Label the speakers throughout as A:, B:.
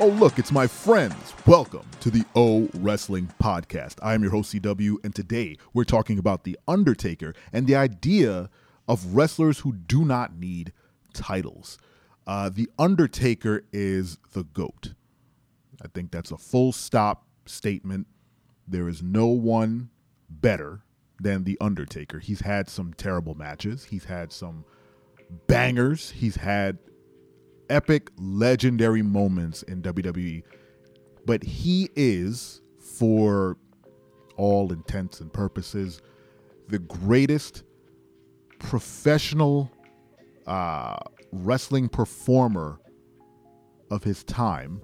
A: Oh, look, it's my friends. Welcome to the O Wrestling Podcast. I am your host, CW, and today we're talking about The Undertaker and the idea of wrestlers who do not need titles. Uh, the Undertaker is the GOAT. I think that's a full stop statement. There is no one better than The Undertaker. He's had some terrible matches, he's had some bangers, he's had epic, legendary moments in WWE. But he is, for all intents and purposes, the greatest professional uh, wrestling performer of his time,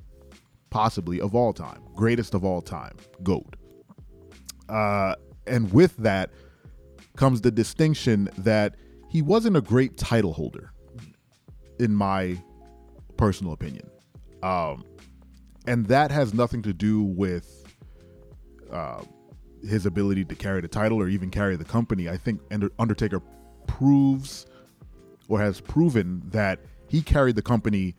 A: possibly of all time, greatest of all time, GOAT. Uh, and with that comes the distinction that he wasn't a great title holder, in my personal opinion. Um, and that has nothing to do with uh, his ability to carry the title or even carry the company. I think Undertaker proves or has proven that he carried the company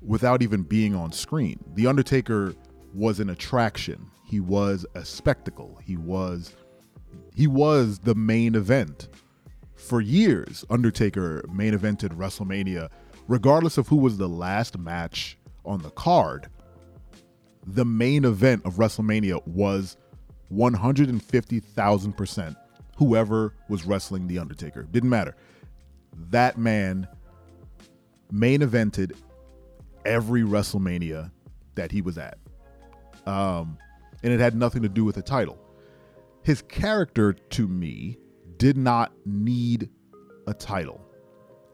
A: without even being on screen. The Undertaker was an attraction. He was a spectacle. He was he was the main event. For years, Undertaker main evented WrestleMania regardless of who was the last match on the card, the main event of WrestleMania was 150,000% whoever was wrestling The Undertaker. Didn't matter. That man main evented every WrestleMania that he was at. Um, and it had nothing to do with the title. His character, to me, did not need a title.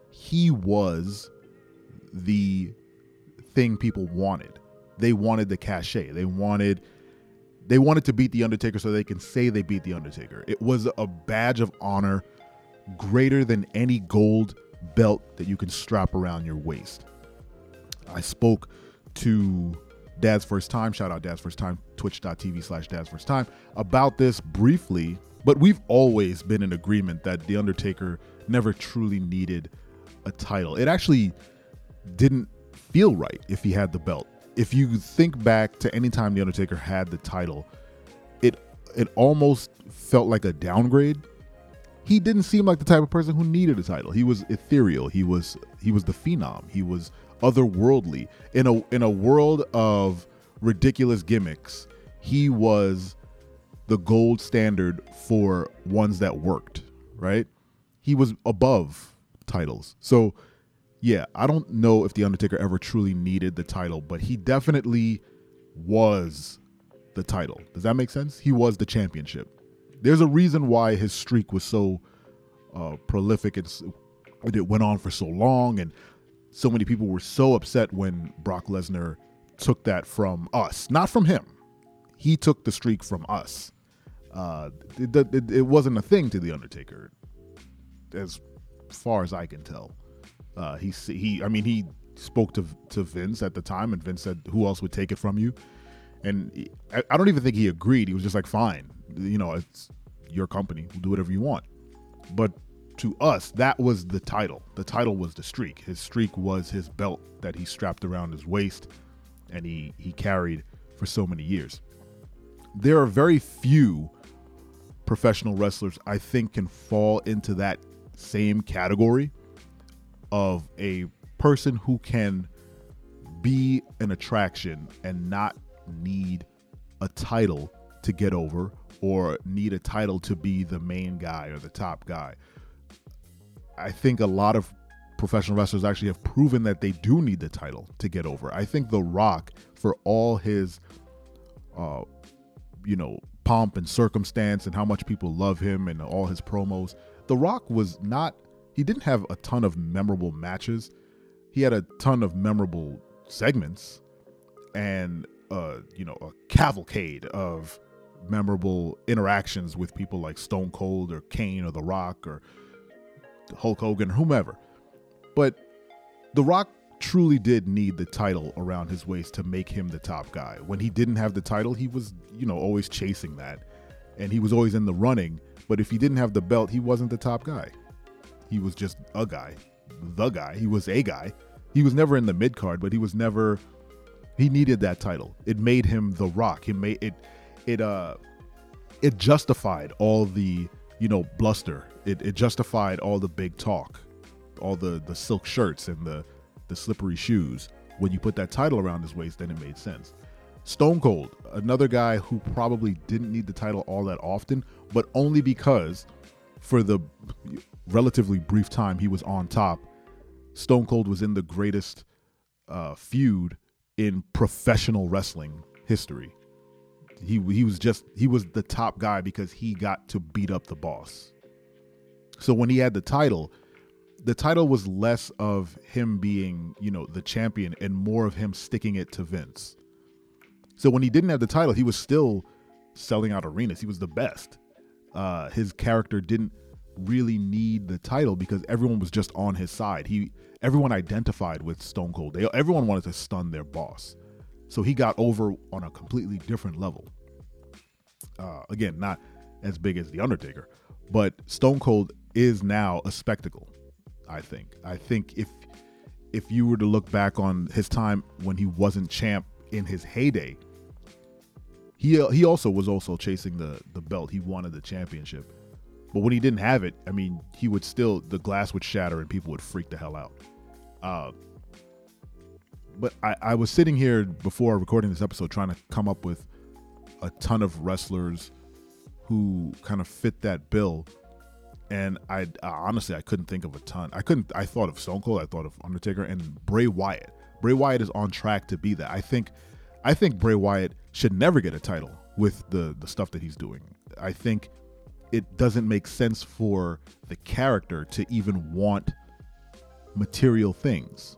A: He was the thing people wanted. They wanted the cachet. They wanted they wanted to beat the Undertaker so they can say they beat the Undertaker. It was a badge of honor greater than any gold belt that you can strap around your waist. I spoke to Dad's First Time, shout out Dad's First Time, twitch.tv slash Dad's First Time, about this briefly, but we've always been in agreement that The Undertaker never truly needed a title. It actually didn't feel right if he had the belt. If you think back to any time the Undertaker had the title, it it almost felt like a downgrade. He didn't seem like the type of person who needed a title. He was ethereal. He was he was the phenom. He was otherworldly in a in a world of ridiculous gimmicks. He was the gold standard for ones that worked, right? He was above titles. So yeah, I don't know if The Undertaker ever truly needed the title, but he definitely was the title. Does that make sense? He was the championship. There's a reason why his streak was so uh, prolific and it went on for so long, and so many people were so upset when Brock Lesnar took that from us, not from him. He took the streak from us. Uh, it, it, it wasn't a thing to the Undertaker, as far as I can tell. Uh, he he, I mean, he spoke to to Vince at the time, and Vince said, "Who else would take it from you?" And he, I, I don't even think he agreed. He was just like, "Fine, you know, it's your company. We'll do whatever you want." But to us, that was the title. The title was the streak. His streak was his belt that he strapped around his waist, and he he carried for so many years. There are very few professional wrestlers I think can fall into that same category of a person who can be an attraction and not need a title to get over or need a title to be the main guy or the top guy. I think a lot of professional wrestlers actually have proven that they do need the title to get over. I think The Rock, for all his, uh, you know, pomp and circumstance and how much people love him and all his promos, The Rock was not he didn't have a ton of memorable matches. He had a ton of memorable segments and uh, you know, a cavalcade of memorable interactions with people like Stone Cold or Kane or The Rock or Hulk Hogan or whomever. But The Rock truly did need the title around his waist to make him the top guy. When he didn't have the title, he was, you know, always chasing that. And he was always in the running, but if he didn't have the belt, he wasn't the top guy. He was just a guy, the guy. He was a guy. He was never in the mid card, but he was never He needed that title. It made him the Rock. It made it it uh it justified all the you know bluster. It it justified all the big talk, all the the silk shirts and the the slippery shoes. When you put that title around his waist, then it made sense. Stone Cold, another guy who probably didn't need the title all that often, but only because for the relatively brief time he was on top, Stone Cold was in the greatest uh, feud in professional wrestling history. He he was just he was the top guy because he got to beat up the boss. So when he had the title, the title was less of him being, you know, the champion and more of him sticking it to Vince. So when he didn't have the title, he was still selling out arenas. He was the best. Uh, his character didn't really need the title because everyone was just on his side. He everyone identified with Stone Cold. They everyone wanted to stun their boss. So he got over on a completely different level. Uh, again, not as big as the Undertaker, but Stone Cold is now a spectacle. I think. I think if if you were to look back on his time when he wasn't champ in his heyday, he he also was also chasing the the belt. He wanted the championship. But when he didn't have it, I mean, he would still the glass would shatter and people would freak the hell out. Uh, but I, I was sitting here before recording this episode trying to come up with a ton of wrestlers who kind of fit that bill and I uh, honestly I couldn't think of a ton. I couldn't. I thought of Stone Cold. I thought of Undertaker and Bray Wyatt. Bray Wyatt is on track to be that. I think. I think Bray Wyatt should never get a title with the the stuff that he's doing. I think it doesn't make sense for the character to even want material things.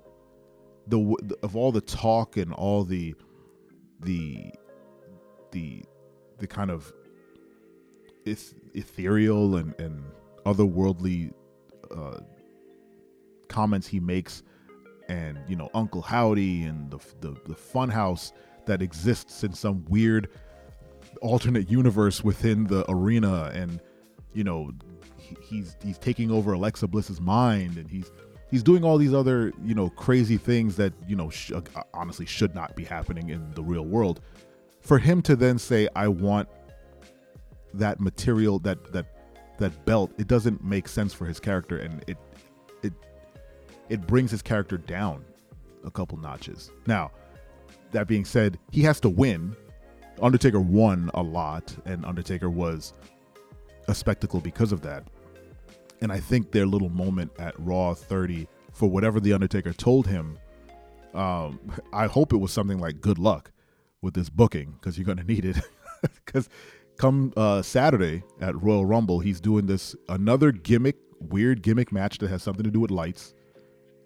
A: The of all the talk and all the the the the kind of ethereal and and otherworldly uh, comments he makes, and you know Uncle Howdy and the the, the funhouse that exists in some weird alternate universe within the arena, and you know he, he's he's taking over Alexa Bliss's mind, and he's he's doing all these other you know crazy things that you know sh- uh, honestly should not be happening in the real world. For him to then say, "I want that material that that that belt, it doesn't make sense for his character, and it it it brings his character down a couple notches. Now, that being said, he has to win. Undertaker won a lot, and Undertaker was a spectacle because of that. And I think their little moment at Raw 30 for whatever the Undertaker told him, um, I hope it was something like "Good luck with this booking because you're going to need it." Because come uh, Saturday at Royal Rumble, he's doing this another gimmick, weird gimmick match that has something to do with lights.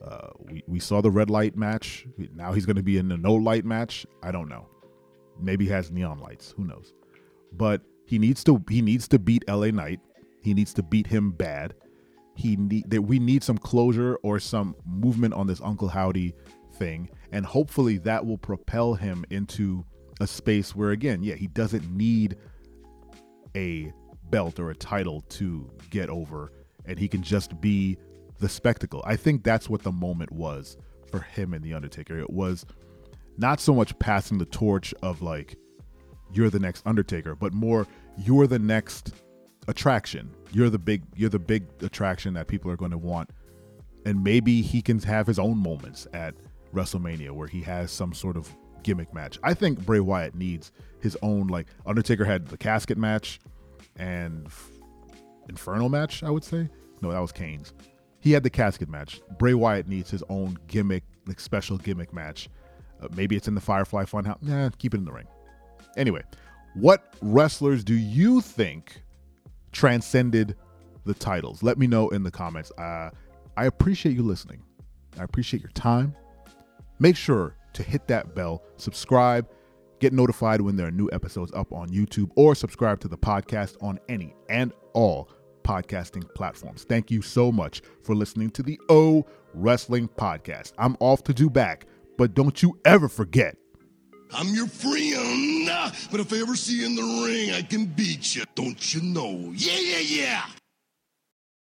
A: Uh, we, we saw the red light match. Now he's going to be in the no light match. I don't know. Maybe he has neon lights. Who knows? But he needs to he needs to beat LA Knight. He needs to beat him bad. He need that we need some closure or some movement on this Uncle Howdy thing, and hopefully that will propel him into a space where again, yeah, he doesn't need a belt or a title to get over and he can just be the spectacle. I think that's what the moment was for him and the Undertaker. It was not so much passing the torch of like you're the next Undertaker, but more you're the next attraction. You're the big you're the big attraction that people are going to want. And maybe he can have his own moments at WrestleMania where he has some sort of gimmick match. I think Bray Wyatt needs his own like Undertaker had the casket match and Inferno match, I would say. No, that was Kane's. He had the casket match. Bray Wyatt needs his own gimmick, like special gimmick match. Uh, maybe it's in the Firefly Funhouse. Nah, keep it in the ring. Anyway, what wrestlers do you think transcended the titles? Let me know in the comments. Uh, I appreciate you listening. I appreciate your time. Make sure to hit that bell, subscribe, get notified when there are new episodes up on YouTube, or subscribe to the podcast on any and all podcasting platforms. Thank you so much for listening to the O Wrestling Podcast. I'm off to do back, but don't you ever forget.
B: I'm your friend, but if I ever see you in the ring, I can beat you. Don't you know? Yeah, yeah, yeah.